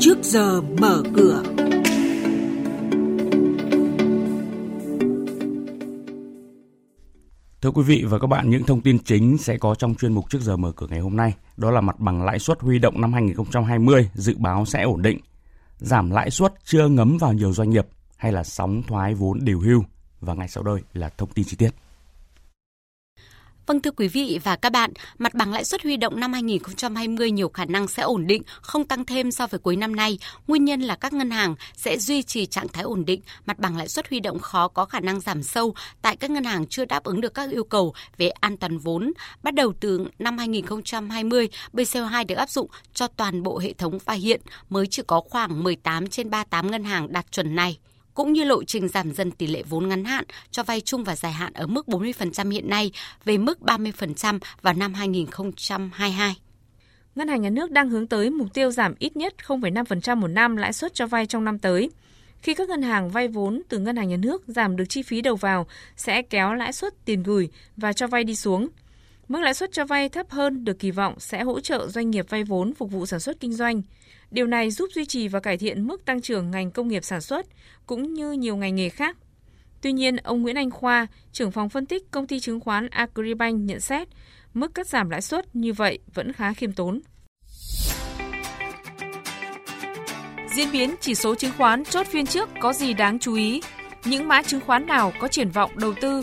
trước giờ mở cửa. Thưa quý vị và các bạn, những thông tin chính sẽ có trong chuyên mục trước giờ mở cửa ngày hôm nay. Đó là mặt bằng lãi suất huy động năm 2020 dự báo sẽ ổn định. Giảm lãi suất chưa ngấm vào nhiều doanh nghiệp hay là sóng thoái vốn điều hưu. Và ngay sau đây là thông tin chi tiết. Vâng thưa quý vị và các bạn, mặt bằng lãi suất huy động năm 2020 nhiều khả năng sẽ ổn định, không tăng thêm so với cuối năm nay. Nguyên nhân là các ngân hàng sẽ duy trì trạng thái ổn định, mặt bằng lãi suất huy động khó có khả năng giảm sâu tại các ngân hàng chưa đáp ứng được các yêu cầu về an toàn vốn. Bắt đầu từ năm 2020, BCO2 được áp dụng cho toàn bộ hệ thống và hiện mới chỉ có khoảng 18 trên 38 ngân hàng đạt chuẩn này cũng như lộ trình giảm dần tỷ lệ vốn ngắn hạn cho vay chung và dài hạn ở mức 40% hiện nay về mức 30% vào năm 2022. Ngân hàng nhà nước đang hướng tới mục tiêu giảm ít nhất 0,5% một năm lãi suất cho vay trong năm tới. Khi các ngân hàng vay vốn từ ngân hàng nhà nước giảm được chi phí đầu vào sẽ kéo lãi suất tiền gửi và cho vay đi xuống. Mức lãi suất cho vay thấp hơn được kỳ vọng sẽ hỗ trợ doanh nghiệp vay vốn phục vụ sản xuất kinh doanh. Điều này giúp duy trì và cải thiện mức tăng trưởng ngành công nghiệp sản xuất cũng như nhiều ngành nghề khác. Tuy nhiên, ông Nguyễn Anh Khoa, trưởng phòng phân tích công ty chứng khoán Agribank nhận xét, mức cắt giảm lãi suất như vậy vẫn khá khiêm tốn. Diễn biến chỉ số chứng khoán chốt phiên trước có gì đáng chú ý? Những mã chứng khoán nào có triển vọng đầu tư?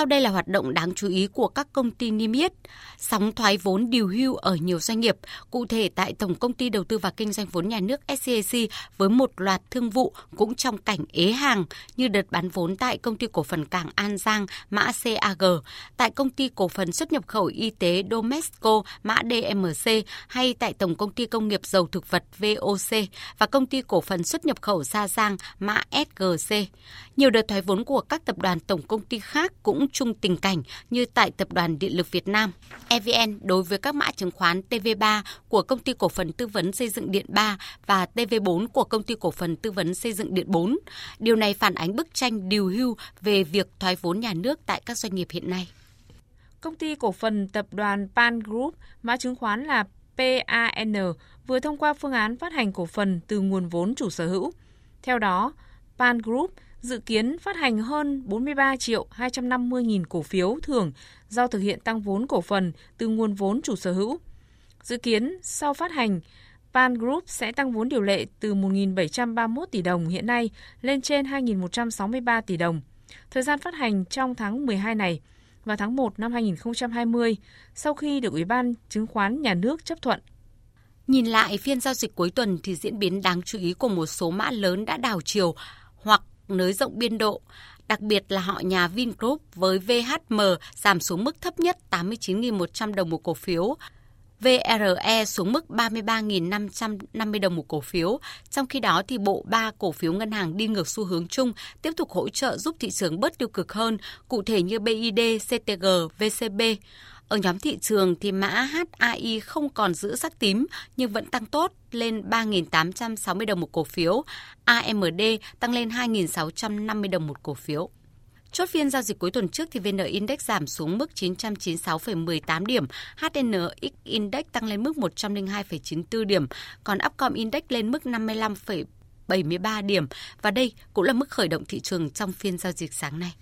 Sau đây là hoạt động đáng chú ý của các công ty niêm yết, sóng thoái vốn điều hưu ở nhiều doanh nghiệp, cụ thể tại Tổng công ty Đầu tư và Kinh doanh vốn nhà nước SCAC với một loạt thương vụ cũng trong cảnh ế hàng như đợt bán vốn tại Công ty Cổ phần Cảng An Giang mã CAG, tại Công ty Cổ phần xuất nhập khẩu y tế Domesco mã DMC hay tại Tổng công ty Công nghiệp dầu thực vật VOC và Công ty Cổ phần xuất nhập khẩu Sa Giang mã SGC. Nhiều đợt thoái vốn của các tập đoàn tổng công ty khác cũng chung tình cảnh như tại Tập đoàn Điện lực Việt Nam. EVN đối với các mã chứng khoán TV3 của Công ty Cổ phần Tư vấn Xây dựng Điện 3 và TV4 của Công ty Cổ phần Tư vấn Xây dựng Điện 4. Điều này phản ánh bức tranh điều hưu về việc thoái vốn nhà nước tại các doanh nghiệp hiện nay. Công ty cổ phần tập đoàn Pan Group, mã chứng khoán là PAN, vừa thông qua phương án phát hành cổ phần từ nguồn vốn chủ sở hữu. Theo đó, Pan Group dự kiến phát hành hơn 43 triệu 250 nghìn cổ phiếu thường do thực hiện tăng vốn cổ phần từ nguồn vốn chủ sở hữu. Dự kiến sau phát hành, Pan Group sẽ tăng vốn điều lệ từ 1.731 tỷ đồng hiện nay lên trên 2.163 tỷ đồng. Thời gian phát hành trong tháng 12 này và tháng 1 năm 2020 sau khi được Ủy ban Chứng khoán Nhà nước chấp thuận. Nhìn lại phiên giao dịch cuối tuần thì diễn biến đáng chú ý của một số mã lớn đã đảo chiều hoặc nới rộng biên độ, đặc biệt là họ nhà Vingroup với VHM giảm xuống mức thấp nhất 89.100 đồng một cổ phiếu, VRE xuống mức 33.550 đồng một cổ phiếu. Trong khi đó thì bộ ba cổ phiếu ngân hàng đi ngược xu hướng chung tiếp tục hỗ trợ giúp thị trường bớt tiêu cực hơn, cụ thể như BID, CTG, VCB. Ở nhóm thị trường thì mã HAI không còn giữ sắc tím nhưng vẫn tăng tốt lên 3.860 đồng một cổ phiếu, AMD tăng lên 2.650 đồng một cổ phiếu. Chốt phiên giao dịch cuối tuần trước thì VN Index giảm xuống mức 996,18 điểm, HNX Index tăng lên mức 102,94 điểm, còn Upcom Index lên mức 55,73 điểm và đây cũng là mức khởi động thị trường trong phiên giao dịch sáng nay.